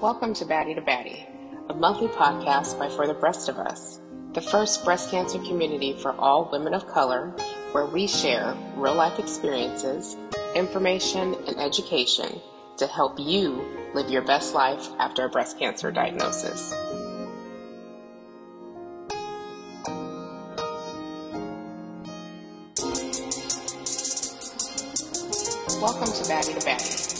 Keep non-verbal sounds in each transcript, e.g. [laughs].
Welcome to Baddie to Baddie, a monthly podcast by For the Breast of Us, the first breast cancer community for all women of color, where we share real life experiences, information, and education to help you live your best life after a breast cancer diagnosis. Welcome to Baddie to Baddie.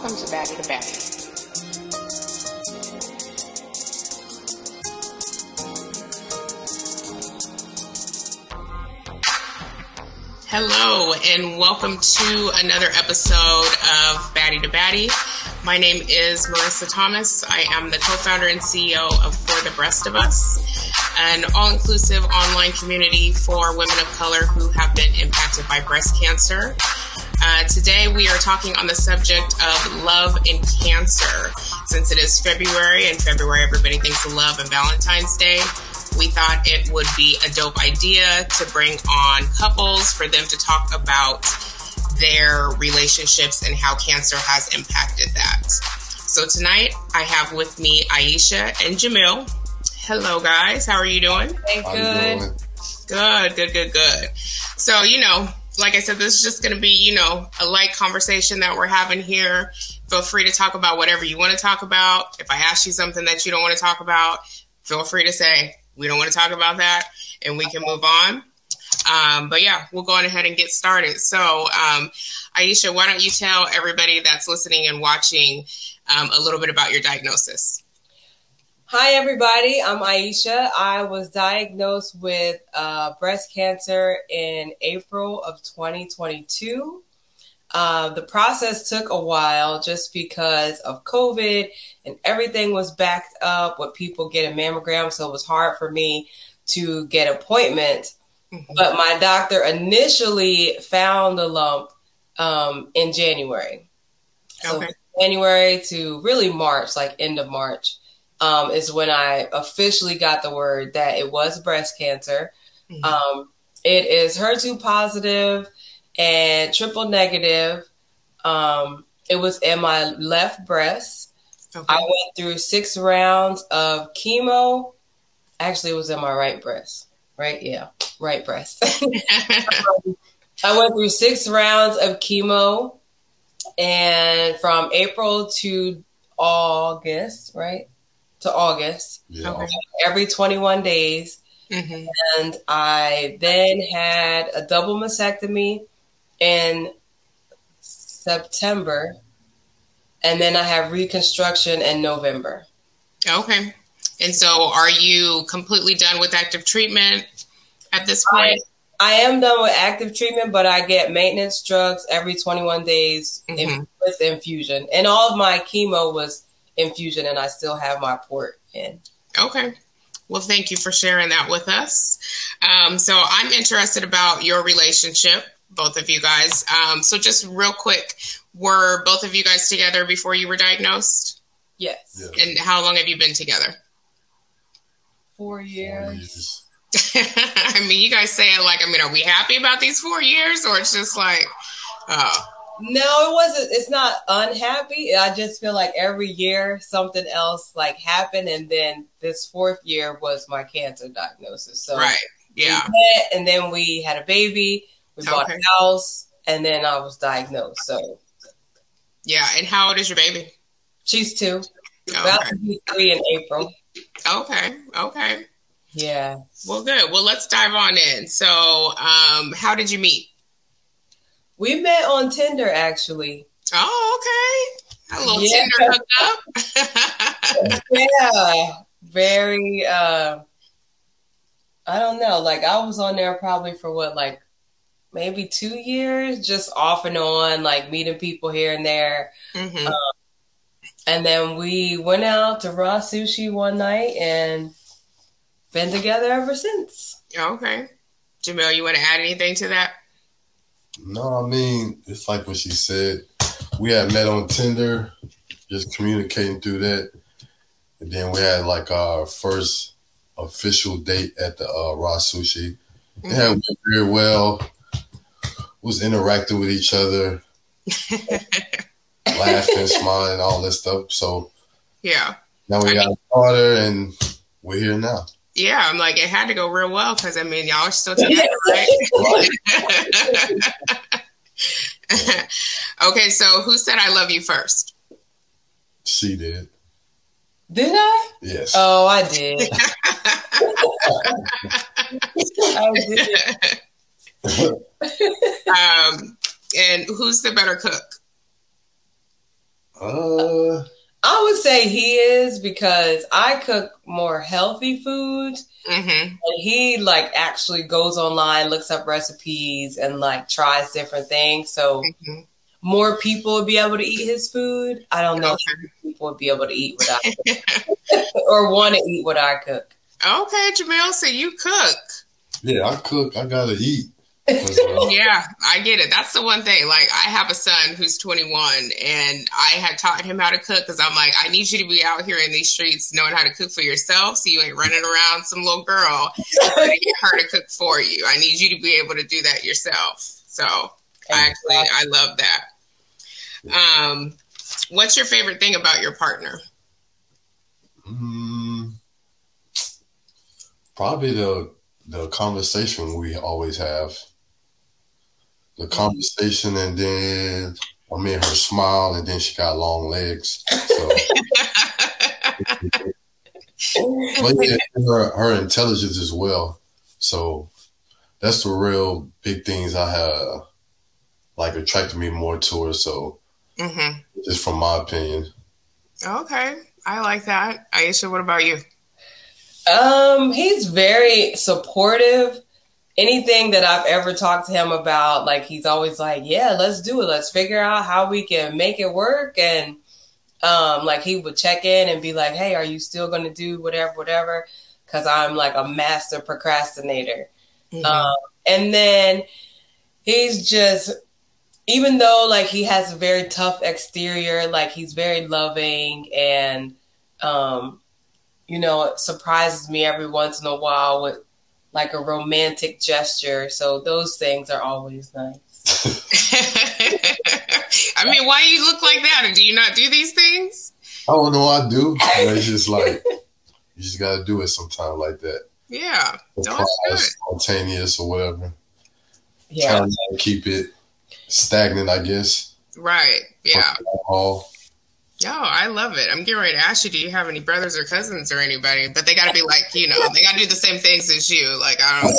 Welcome to to Baddie. Hello, and welcome to another episode of Baddie to Baddie. My name is Marissa Thomas. I am the co founder and CEO of For the Breast of Us, an all inclusive online community for women of color who have been impacted by breast cancer. Uh, today, we are talking on the subject of love and cancer. Since it is February, and February everybody thinks of love and Valentine's Day, we thought it would be a dope idea to bring on couples for them to talk about their relationships and how cancer has impacted that. So tonight I have with me Aisha and Jamille. Hello guys, how are you doing? Hey, good. doing? Good, good, good, good. So, you know, like I said, this is just going to be, you know, a light conversation that we're having here. Feel free to talk about whatever you want to talk about. If I ask you something that you don't want to talk about, feel free to say, we don't want to talk about that, and we can move on. Um, but yeah, we'll go on ahead and get started. So, um, Aisha, why don't you tell everybody that's listening and watching um, a little bit about your diagnosis? Hi, everybody. I'm Aisha. I was diagnosed with uh, breast cancer in April of 2022. Uh, the process took a while just because of COVID and everything was backed up with people getting mammograms. So it was hard for me to get appointments. Mm-hmm. But my doctor initially found the lump um, in January. So Okay. January to really March, like end of March, um, is when I officially got the word that it was breast cancer. Mhm. Um, it is HER2 positive and triple negative. Um, it was in my left breast. Okay. I went through six rounds of chemo. Actually, it was in my right breast. Right? Yeah, right breast. [laughs] I went through six rounds of chemo, and from April to August, right? To August, Yeah. Okay. every 21 days. Mhm. And I then had a double mastectomy in September. And then I have reconstruction in November. Okay. And so, are you completely done with active treatment at this point? I am done with active treatment, but I get maintenance drugs every 21 days in- Mhm. with infusion. And all of my chemo was infusion, and I still have my port in. Okay. Well, thank you for sharing that with us. Um, so, I'm interested about your relationship, both of you guys. Um, so, just real quick, were both of you guys together before you were diagnosed? Yes. Yeah. And how long have you been together? Four Four years. years. [laughs] I mean, you guys say it like, I mean, are we happy about these four years, or it's just like, oh, No, it wasn't. It's not unhappy. I just feel like every year something else like happened, and then this fourth year was my cancer diagnosis. So right, yeah, we met, and then we had a baby. We bought a house, and then I was diagnosed. So yeah. And how old is your baby? she's two, about to be three in April. okay, okay. Yeah, Well, good. Well, let's dive on in. So, um, how did you meet? We met on Tinder actually. Oh, okay. A little Yeah. Tinder hookup. [laughs] [laughs] yeah, very. Uh, I don't know. Like I was on there probably for what, like maybe two years, just off and on, like meeting people here and there. hmm And then we went out to raw sushi one night and been together ever since. Okay. Jamille, you want to add anything to that? No, I mean, it's like what she said. We had met on Tinder, just communicating through that. And then we had like our first official date at the uh, Raw Sushi. Mm-hmm. It had went very well. Was interacting with each other, [laughs] laughing, smiling, all this stuff. So yeah, now we I got mean, a daughter, and we're here now. Yeah, I'm like it had to go real well because I mean y'all are still [laughs] together, right? [laughs] okay, so who said I love you first? She did. Did I? Yes. Oh, I did. [laughs] I did. um, and who's the better cook? Uh, I would say he is because I cook more healthy foods. Mm-hmm. And he like actually goes online, looks up recipes, and like tries different things. So mm-hmm more people would be able to eat his food. I don't know okay. if people would be able to eat what I cook [laughs] or want to eat what I cook. Okay, Jamille, so you cook. Yeah, I cook. I gotta eat. Yeah, I get it. That's the one thing. Like, I have a son who's 21, and I had taught him how to cook because I'm like, I need you to be out here in these streets knowing how to cook for yourself, so you ain't running around some little girl trying to get her to cook for you. I need you to be able to do that yourself. So I Actually, I love that. Um, what's your favorite thing about your partner? Mm, probably the the conversation we always have. The conversation, and then I mean her smile, and then she got long legs. So. [laughs] but yeah, her, her intelligence as well. So that's the real big things I have like attracted me more to her. So, mm-hmm. just from my opinion. Okay, I like that. Aisha, what about you? Um, he's very supportive. Anything that I've ever talked to him about, like he's always like, "Yeah, let's do it. Let's figure out how we can make it work." And um, like he would check in and be like, "Hey, are you still going to do whatever, whatever?" Because I'm like a master procrastinator. Mm-hmm. Um, and then he's just even though like he has a very tough exterior, like he's very loving and um, you know, surprises me every once in a while with like a romantic gesture. So those things are always nice. [laughs] I mean, why you look like that? Do you not do these things? Oh no, I do. it's just [laughs] like you just gotta do it sometime like that. Yeah, spontaneous or whatever. Yeah, Trying to keep it stagnant, I guess. Right. Yeah. Yo, I love it. I'm getting ready to ask you, do you have any brothers or cousins or anybody? But they got to be like, you know, they got to do the same things as you. Like, I don't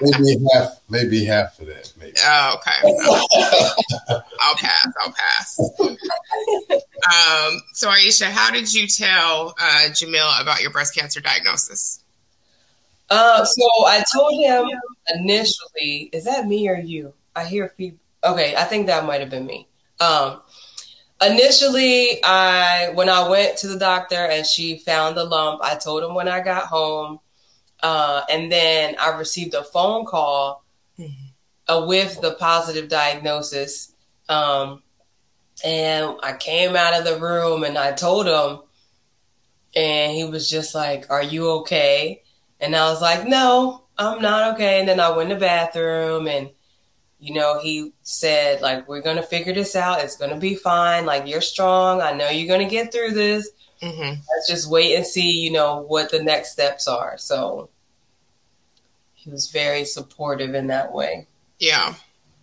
know. [laughs] maybe half, maybe half of that. Maybe. Oh, okay. I'll pass. I'll pass. Um, so, Aisha, how did you tell uh, Jamille about your breast cancer diagnosis? Uh, so I told him initially, is that me or you? I hear feedback. Okay, I think that might have been me. Um, initially, I when I went to the doctor and she found the lump, I told him when I got home, uh, and then I received a phone call mm-hmm. uh, with the positive diagnosis. Um, and I came out of the room and I told him, and he was just like, "Are you okay?" And I was like, no, I'm not okay. And then I went to the bathroom and, you know, he said, like, we're going to figure this out. It's going to be fine. Like, you're strong. I know you're going to get through this. Mm-hmm. Let's just wait and see, you know, what the next steps are. So he was very supportive in that way. Yeah.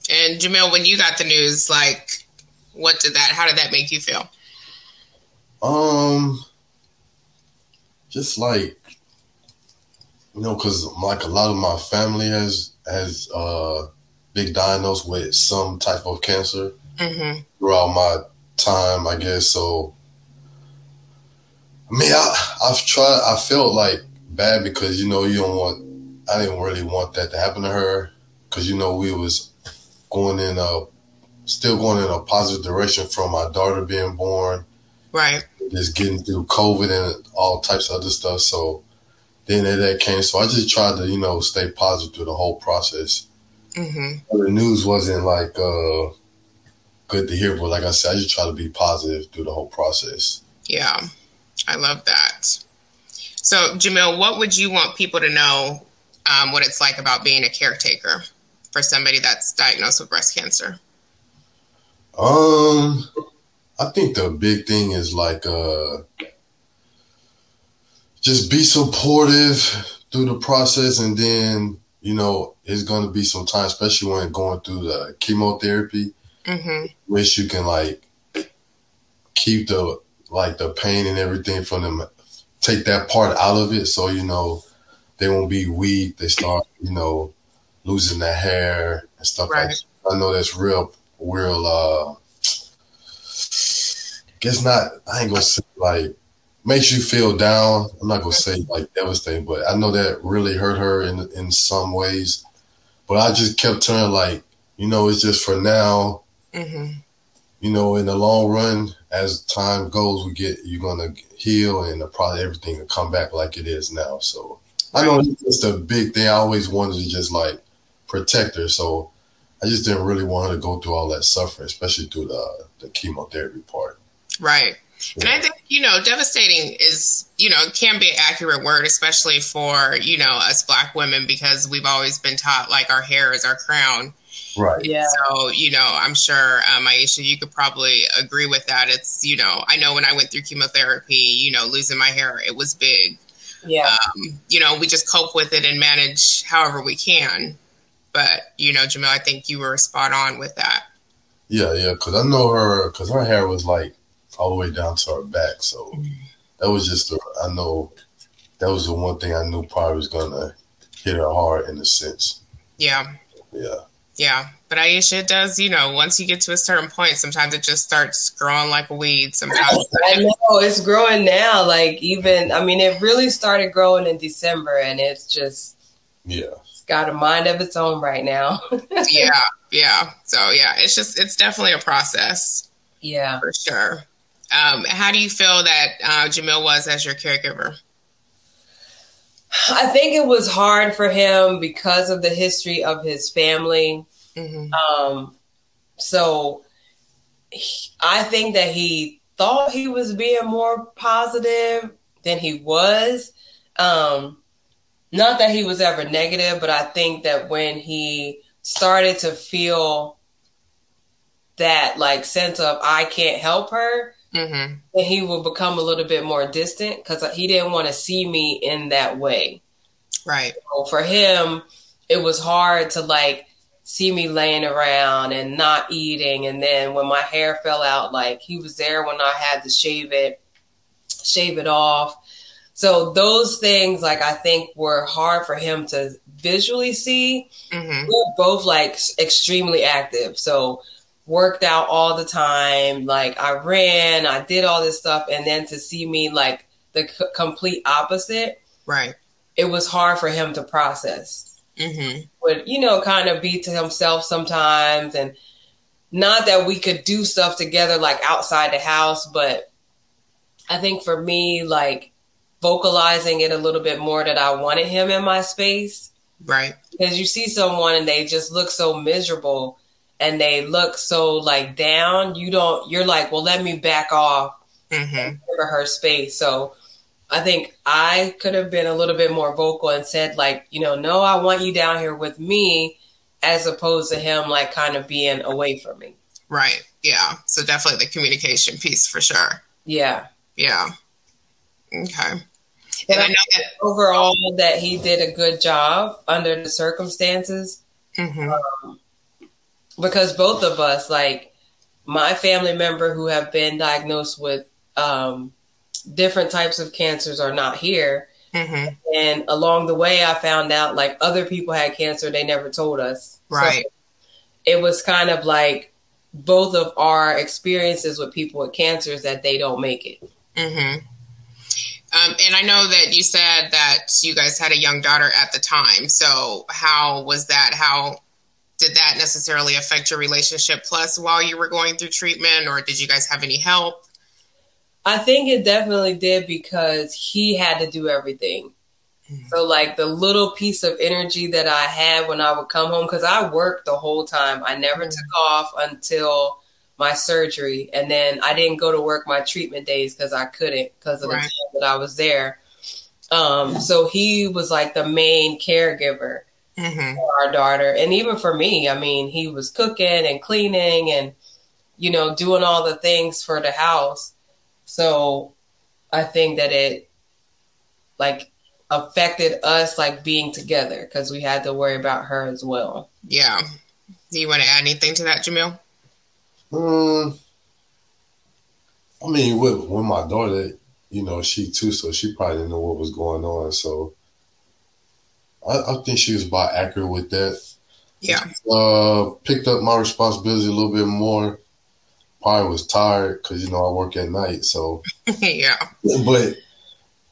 And Jamille, when you got the news, like, what did that, how did that make you feel? Um, just like you know, because like a lot of my family has has uh, been diagnosed with some type of cancer mm-hmm. throughout my time, I guess. So, I mean, I, I've tried. I felt like bad because you know you don't want. I didn't really want that to happen to her because you know we was going in a still going in a positive direction from my daughter being born, right? Just getting through COVID and all types of other stuff. So then that came. So I just tried to, you know, stay positive through the whole process. Mm-hmm. The news wasn't like uh, good to hear, but like I said, I just try to be positive through the whole process. Yeah, I love that. So, Jamille, what would you want people to know um, what it's like about being a caretaker for somebody that's diagnosed with breast cancer? Um, I think the big thing is like uh, just be supportive through the process, and then you know it's going to be some time, especially when going through the chemotherapy, mm-hmm. which you can like keep the like the pain and everything from them, take that part out of it, so you know they won't be weak. They start, you know, losing their hair and stuff right. like that. I know that's real, real, uh, guess not, I ain't gonna say like, makes you feel down. I'm not gonna say like devastating, but I know that really hurt her in, in some ways. But I just kept telling like, you know, it's just for now. Mm-hmm. You know, in the long run, as time goes, we get, you're gonna heal and probably everything will come back like it is now. So, I know it's just a big thing. I always wanted to just like protect her, so I just didn't really want her to go through all that suffering, especially through the the chemotherapy part. Right. Yeah. And I think, you know, devastating is, you know, can be an accurate word, especially for, you know, us black women, because we've always been taught like our hair is our crown. Right. Yeah. So, you know, I'm sure, um, Aisha, you could probably agree with that. It's, you know, I know when I went through chemotherapy, you know, losing my hair, it was big. Yeah. Um, you know, we just cope with it and manage however we can. But, you know, Jamille, I think you were spot on with that. Yeah, yeah, because I know her, because her hair was like all the way down to her back. So that was just, the, I know that was the one thing I knew probably was going to hit her hard in a sense. Yeah. Yeah. Yeah. But Aisha, it does, you know, once you get to a certain point, sometimes it just starts growing like a weed. Sometimes [laughs] I know it's growing now. Like even, I mean, it really started growing in December, and it's just yeah, it's got a mind of its own right now. [laughs] yeah, yeah. So yeah, it's just it's definitely a process. Yeah, for sure. Um, how do you feel that uh, Jamille was as your caregiver? I think it was hard for him because of the history of his family. Mm-hmm. Um, so he, I think that he thought he was being more positive than he was. Um, not that he was ever negative, but I think that when he started to feel that like sense of I can't help her, mm-hmm. then he will become a little bit more distant because he didn't want to see me in that way. Right. So for him, it was hard to like see me laying around and not eating. And then when my hair fell out, like he was there when I had to shave it, shave it off. So those things, like I think, were hard for him to visually see. Mm-hmm. We're both like extremely active, so worked out all the time. Like I ran, I did all this stuff, and then to see me like the c- complete opposite, right? It was hard for him to process. Mm-hmm. Would you know, kind of be to himself sometimes, and not that we could do stuff together like outside the house, but I think for me, like vocalizing it a little bit more that I wanted him in my space. Right. Because you see someone and they just look so miserable and they look so like down, you don't you're like, well let me back off mm-hmm. for her space. So I think I could have been a little bit more vocal and said like, you know, no, I want you down here with me as opposed to him like kind of being away from me. Right. Yeah. So definitely the communication piece for sure. Yeah. Yeah. Okay. And I know that overall that he did a good job under the circumstances. Mm-hmm. Um, because both of us, like my family member who have been diagnosed with um, different types of cancers, are not here. Mm-hmm. And along the way, I found out like other people had cancer, they never told us. Right. So it was kind of like both of our experiences with people with cancers that they don't make it. Mm-hmm. Um, and I know that you said that you guys had a young daughter at the time. So how was that? How did that necessarily affect your relationship plus while you were going through treatment or did you guys have any help? I think it definitely did because he had to do everything. Mm-hmm. So like the little piece of energy that I had when I would come home, because I worked the whole time. I never mm-hmm. took off until my surgery. And then I didn't go to work my treatment days because I couldn't because of right. the time that I was there. Um, so he was like the main caregiver Mm-hmm. for our daughter, and even for me. I mean, he was cooking and cleaning and you know doing all the things for the house. So I think that it like affected us like being together because we had to worry about her as well. Yeah. Do you want to add anything to that, Jamille? Um, I mean, with with my daughter, you know, she too, so she probably didn't know what was going on. So I, I think she was about accurate with that. Yeah. Uh, picked up my responsibility a little bit more. Probably was tired because you know I work at night. So, [laughs] yeah. but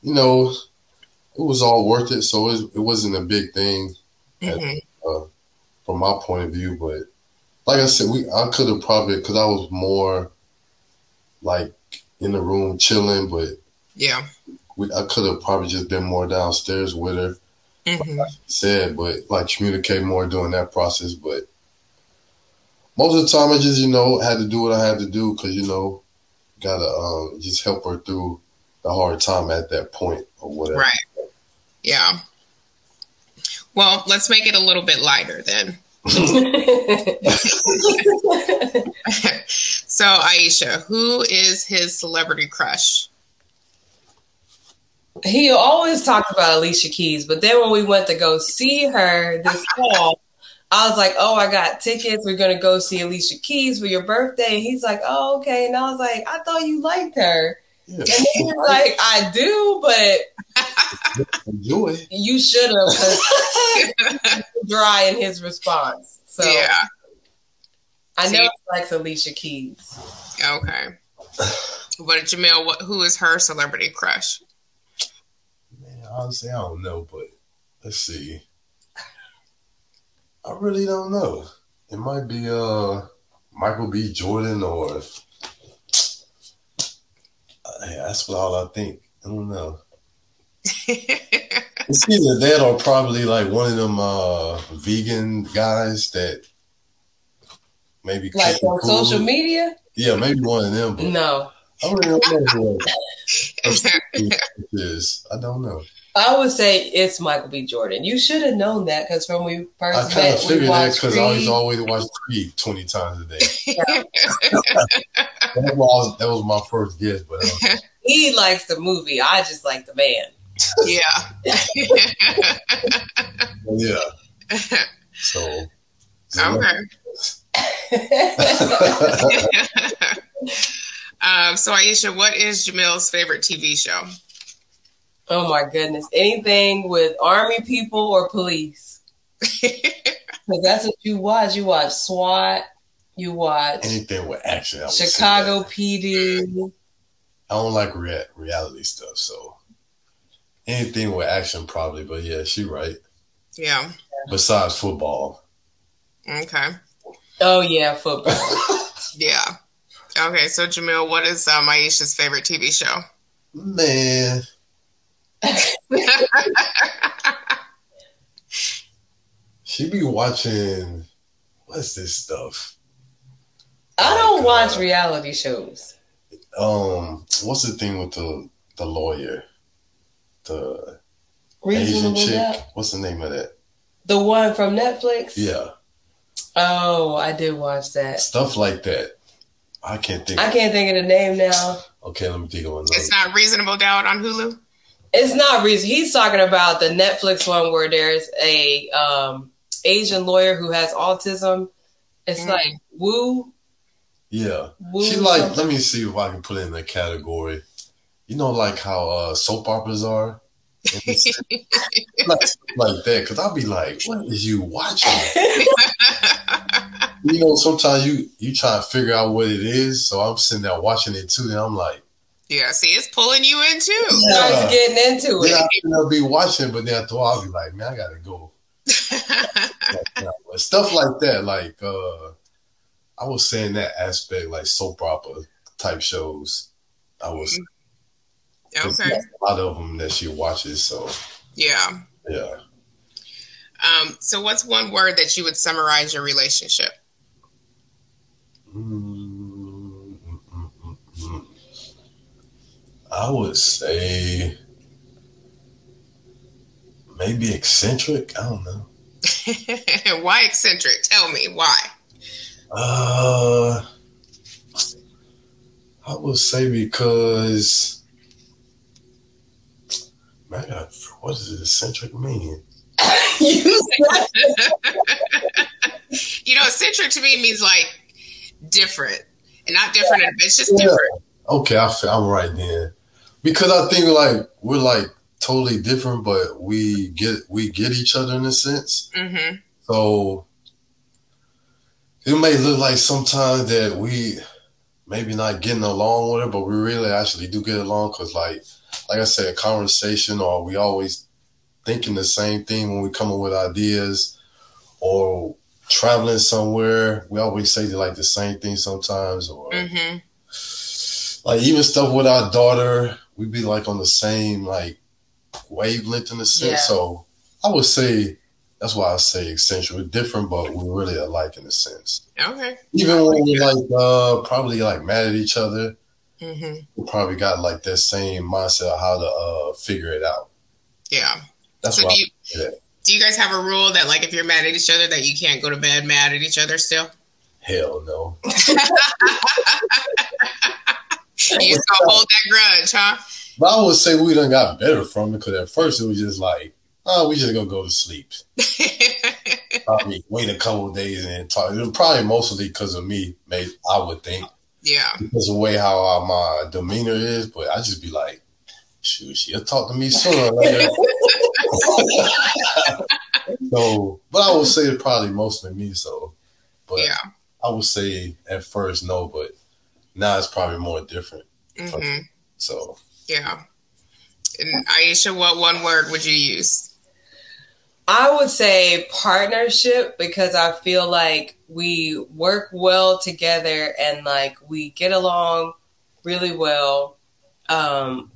you know, it was all worth it. So it, it wasn't a big thing hmm from my point of view. But like I said, we I could have probably because I was more like in the room chilling, but Yeah. we, I could have probably just been more downstairs with her. Hmm Said, but like communicate more during that process. But most of the time, I just you know had to do what I had to do because you know gotta um, just help her through the hard time at that point or whatever. Right. Yeah. Well, let's make it a little bit lighter then. [laughs] [laughs] so, Aisha, who is his celebrity crush? He always talked about Alicia Keys, but then when we went to go see her this [laughs] fall, I was like, "Oh, I got tickets. We're gonna go see Alicia Keys for your birthday." And he's like, "Oh, okay." And I was like, "I thought you liked her." Yeah. And he was like, "I do, but [laughs] Enjoy. you should have." [laughs] Dry in his response, so yeah. I know See? he likes Alicia Keys. Okay. But Jamille, what, who is her celebrity crush? Honestly, I don't know, but let's see. I really don't know. It might be uh Michael B. Jordan or uh, yeah, that's what all I think. I don't know. [laughs] It's either that or probably like one of them uh vegan guys that maybe Like on food. social media? Yeah, maybe one of them. But No, I don't know who [laughs] it is. I don't know. I would say it's Michael B. Jordan. You should have known that because when we first I kind met, of we figured that because I always always watch Creed twenty times a day. [laughs] That was, was- that was my first guess, but uh, He likes the movie. I just like the man. yeah. [laughs] yeah. So, so okay. [laughs] um, so, Aisha, what is Jamille's favorite TV show? Oh my goodness. Anything with army people or police. [laughs] Because that's what you watch. You watch SWAT. You watch anything with action. I would say Chicago. PD. I don't like rea- reality stuff, so anything with action probably. But yeah, she right. yeah. Besides football, Okay. Oh yeah, football. [laughs] Yeah. Okay. So, Jamille, what is um, Aisha's favorite TV show? man, [laughs] she be watching. What's this stuff? I don't watch reality shows. Um, what's the thing with the the lawyer, the Asian chick? doubt. What's the name of that? The one from Netflix. Yeah, Oh, I did watch that. stuff like that. I can't think. I can't think of the name now. Okay, let me think of another. It's not Reasonable Doubt on Hulu. It's not reason. He's talking about the Netflix one where there's a um, Asian lawyer who has autism. It's Mm. like Woo. Yeah, Woo she like. something. Let me see if I can put it in the category. You know, like how uh, soap operas are. [laughs] Like, like that, because I'll be like, "What is you watching?" [laughs] You know, sometimes you you try to figure out what it is, so I'm sitting there watching it too, and I'm like, yeah. See, it's pulling you in too. Starts Yeah. getting into then it. I'll be watching, but then after a while, I'll be like, "Man, I gotta go." [laughs] Like, you know, but stuff like that, like uh, I was saying that aspect, like soap opera type shows. I was okay. a lot of them that she watches, so Yeah. yeah. Um, so, what's one word that you would summarize your relationship? Mm, mm, mm, mm, mm. I would say maybe eccentric. I don't know. [laughs] why eccentric? Tell me why. Uh, I would say because, man, what does eccentric mean? [laughs] you know, eccentric to me means like different, and not different. It's just yeah. different. Okay, I feel, I'm right then, because I think like we're like totally different, but we get we get each other in a sense. Mm-hmm. So it may look like sometimes that we maybe not getting along with it, but we really actually do get along because, like, like I said, a conversation or we always thinking the same thing when we come up with ideas or traveling somewhere. We always say like the same thing sometimes, or mm-hmm. like even stuff with our daughter. We be like on the same like wavelength in a sense. Yeah. So I would say that's why I say eccentric. We're different, but we're really alike in a sense. Okay. Even when we're like uh, probably like mad at each other, mm-hmm. we probably got like that same mindset of how to uh, figure it out. Yeah. That's so do you, do you guys have a rule that like if you're mad at each other that you can't go to bed mad at each other still? Hell no. [laughs] you gonna hold that grudge, huh? But I would say we done got better from it because at first it was just like oh, we just gonna go to sleep. [laughs] probably wait a couple days and talk. It was probably mostly because of me, maybe I would think. Yeah. Because of the way how uh, my demeanor is, but I just be like, shoot, she'll talk to me sooner or later. [laughs] so, but I would say it's probably mostly me. So, but yeah. I would say at first no, but now it's probably more different. Mm-hmm. So, yeah. And Aisha, what one word would you use? I would say partnership because I feel like we work well together and like we get along really well. Um,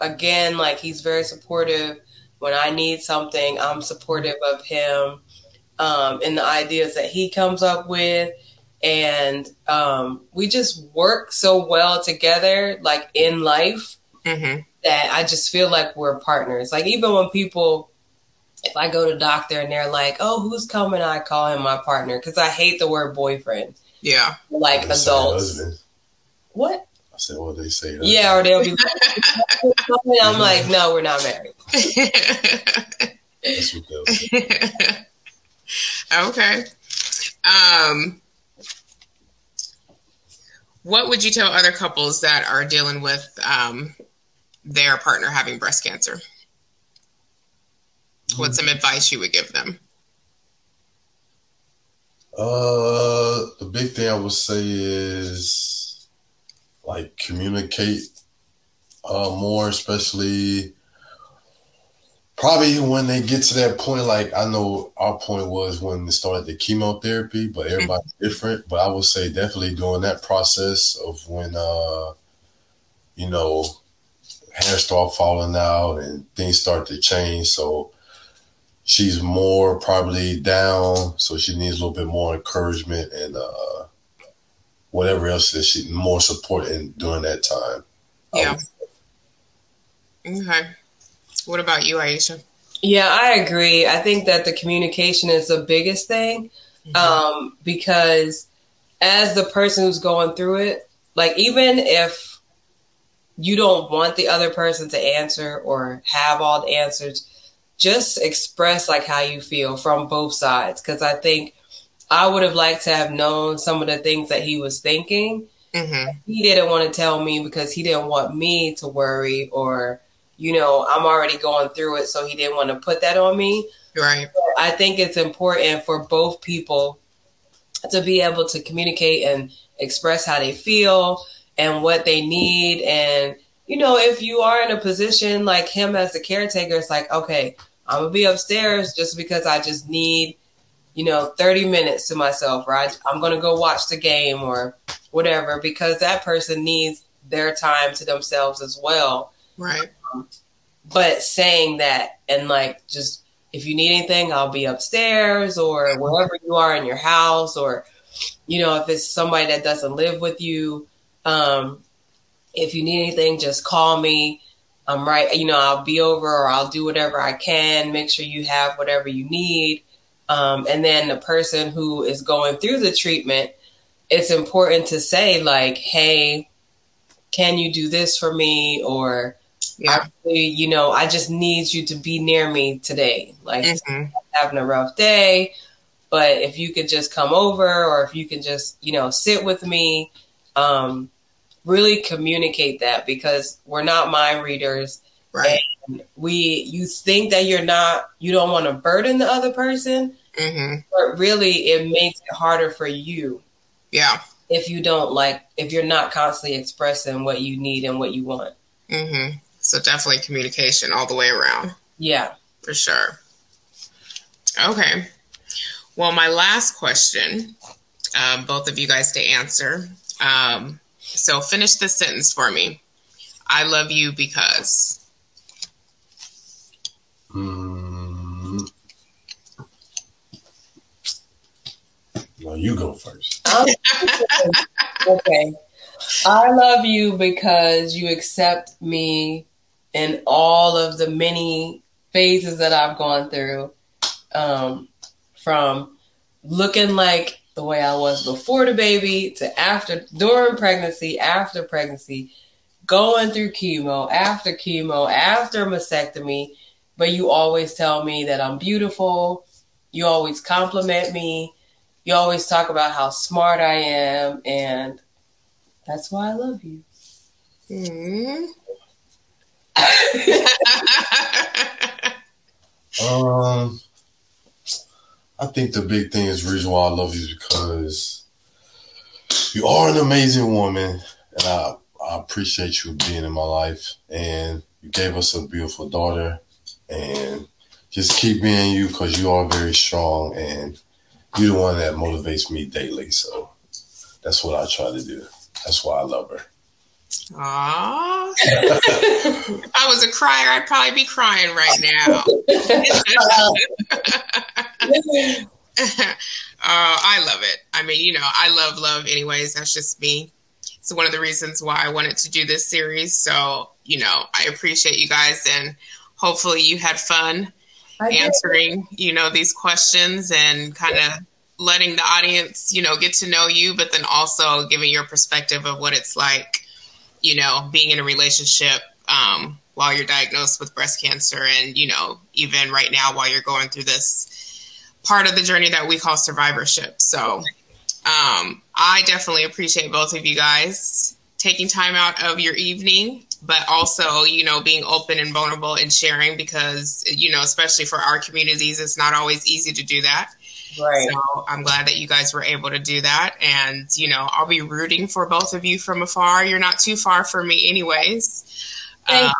again, like he's very supportive. When I need something, I'm supportive of him um, in the ideas that he comes up with. And um, we just work so well together, like in life, mm-hmm. that I just feel like we're partners. Like, even when people if I go to doctor and they're like, "Oh, who's coming?" I call him my partner because I hate the word boyfriend. Yeah, like adults. What? I said, "What they say?" Yeah, or they'll be. [laughs] I'm like, no, we're not married. [laughs] That's what okay. Um, what would you tell other couples that are dealing with um, their partner having breast cancer? What's some advice you would give them? Uh, the big thing I would say is like communicate uh, more, especially probably when they get to that point. Like I know our point was when they started the chemotherapy, but everybody's mm-hmm. different. But I would say definitely during that process of when uh, you know hair start falling out and things start to change. So she's more probably down, so she needs a little bit more encouragement and uh, whatever else that she more support in during that time. Yeah. okay. What about you, Aisha? Yeah, I agree. I think that the communication is the biggest thing mm-hmm. um, because as the person who's going through it, like even if you don't want the other person to answer or have all the answers, just express like how you feel from both sides. Cause I think I would have liked to have known some of the things that he was thinking. Mm-hmm. He didn't want to tell me because he didn't want me to worry or, you know, I'm already going through it. So he didn't want to put that on me. Right. I think it's important for both people to be able to communicate and express how they feel and what they need and you know, if you are in a position like him as the caretaker, it's like, okay, I'm gonna be upstairs just because I just need, you know, 30 minutes to myself, right? I'm gonna go watch the game or whatever because that person needs their time to themselves as well. Right. But saying that and like just if you need anything, I'll be upstairs or wherever you are in your house or you know, if it's somebody that doesn't live with you, um, if you need anything, just call me. I'm right. You know, I'll be over or I'll do whatever I can. Make sure you have whatever you need. Um, and then the person who is going through the treatment, it's important to say like, "Hey, can you do this for me?" Or, yeah. really, you know, I just need you to be near me today. Like, mm-hmm. having a rough day, but if you could just come over, or if you can just, you know, sit with me. Um, really communicate that because we're not mind readers. Right. And we, you think that you're not, you don't want to burden the other person, mm-hmm. but really it makes it harder for you. Yeah. If you don't like, if you're not constantly expressing what you need and what you want. Mm-hmm. So definitely communication all the way around. Yeah. For sure. Okay. Well, my last question, um, both of you guys to answer. Um, so finish this sentence for me. I love you because. Mm. Well, you go first. [laughs] okay. I love you because you accept me in all of the many phases that I've gone through. Um, from looking like the way I was before the baby to after, during pregnancy, after pregnancy, going through chemo, after chemo, after mastectomy. But you always tell me that I'm beautiful. You always compliment me. You always talk about how smart I am. And that's why I love you. Mm. [laughs] um, I think the big thing is reason why I love you is because you are an amazing woman, and I I appreciate you being in my life, and you gave us a beautiful daughter, and just keep being you because you are very strong, and you're the one that motivates me daily. So that's what I try to do. That's why I love her. Aww. if [laughs] I was a crier, I'd probably be crying right now. [laughs] [laughs] uh, I love it. I mean, you know, I love love anyways. That's just me. It's one of the reasons why I wanted to do this series. So, you know, I appreciate you guys and hopefully you had fun answering, you know, these questions and kind of letting the audience, you know, get to know you, but then also giving your perspective of what it's like you know, being in a relationship um, while you're diagnosed with breast cancer, and you know, even right now while you're going through this part of the journey that we call survivorship. So, um, I definitely appreciate both of you guys taking time out of your evening, but also, you know, being open and vulnerable and sharing because, you know, especially for our communities, it's not always easy to do that. Right. So I'm glad that you guys were able to do that. And, you know, I'll be rooting for both of you from afar. You're not too far from me, anyways. Um,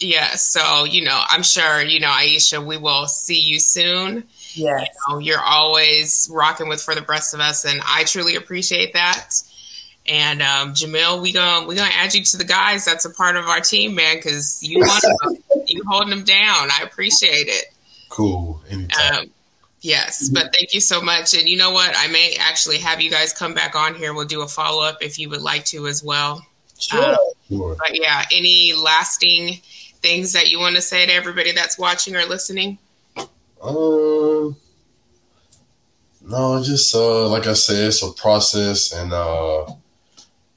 yeah. So, you know, I'm sure, you know, Aisha, we will see you soon. Yeah. You know, you're always rocking with For the Breast of Us, and I truly appreciate that. And um, Jamille, we gonna we gonna add you to the guys. That's a part of our team, man, because you [laughs] want you holding them down. I appreciate it. Cool. Anytime. Um, Yes, mm-hmm. but thank you so much. And you know what? I may actually have you guys come back on here. We'll do a follow up if you would like to as well. Sure. Um, sure. But yeah, any lasting things that you want to say to everybody that's watching or listening? Um, no, just uh, like I said, it's a process, and uh,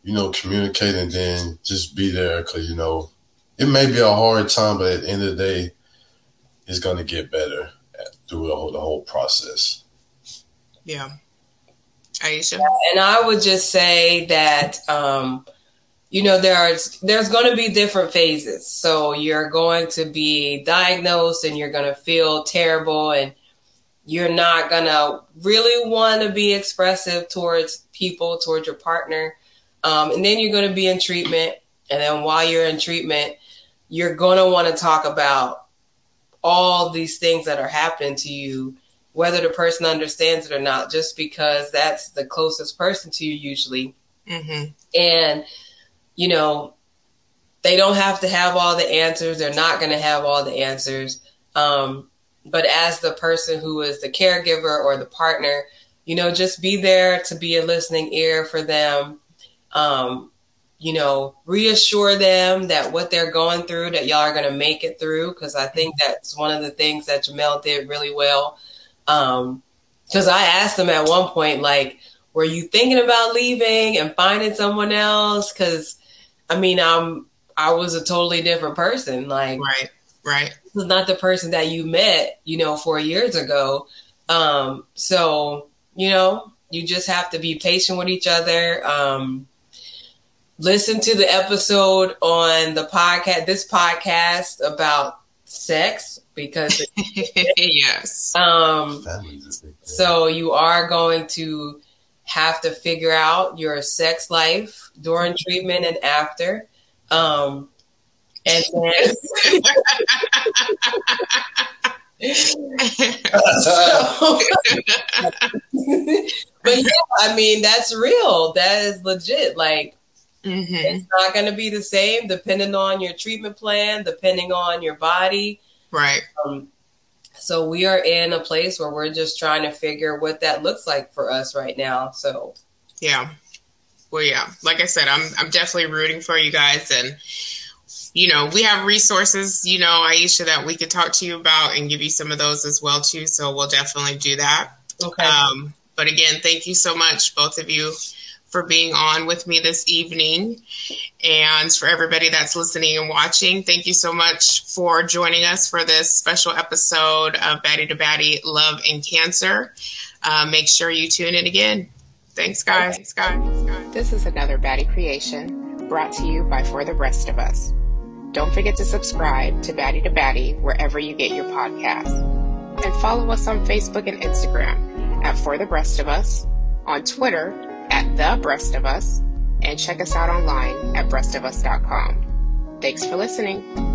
you know, communicate and then just be there because you know it may be a hard time, but at the end of the day, it's gonna get better through the whole, the whole process. Yeah. Aisha? And I would just say that, um, you know, there's there's going to be different phases. So you're going to be diagnosed, and you're going to feel terrible, and you're not going to really want to be expressive towards people, towards your partner. Um, and then you're going to be in treatment, and then while you're in treatment, you're going to want to talk about all these things that are happening to you, whether the person understands it or not, just because that's the closest person to you usually. Mm-hmm. And, you know, they don't have to have all the answers. They're not going to have all the answers. Um, but as the person who is the caregiver or the partner, you know, just be there to be a listening ear for them. Um, you know, reassure them that what they're going through, that y'all are going to make it through. Cause I think that's one of the things that Jamille did really well. Um, cause I asked him at one point, like, were you thinking about leaving and finding someone else? Cause I mean, I'm, I was a totally different person. Like, right, right. This is not the person that you met, you know, four years ago. Um, so, you know, you just have to be patient with each other. Um, listen to the episode on the podcast, this podcast about sex because [laughs] yes. Um, so you are going to have to figure out your sex life during treatment and after. Um, and then [laughs] [laughs] so, but yeah, I mean that's real. That is legit. Like Mm-hmm. It's not going to be the same depending on your treatment plan, depending on your body. Right. Um, so we are in a place where we're just trying to figure what that looks like for us right now. So yeah. Well, yeah. Like I said, I'm I'm definitely rooting for you guys, and you know we have resources, you know, Aisha, that we could talk to you about and give you some of those as well too. So we'll definitely do that. Okay. Um, but again, thank you so much, both of you, for being on with me this evening. And for everybody that's listening and watching, thank you so much for joining us for this special episode of Baddie to Baddie Love and Cancer. Uh, make sure you tune in again. Thanks, guys. Thanks, guys. This is another Baddie creation brought to you by For the Breast of Us. Don't forget to subscribe to Baddie to Baddie wherever you get your podcasts. And follow us on Facebook and Instagram at For the Breast of Us, on Twitter at The Breast of Us, and check us out online at breastofus.com. Thanks for listening.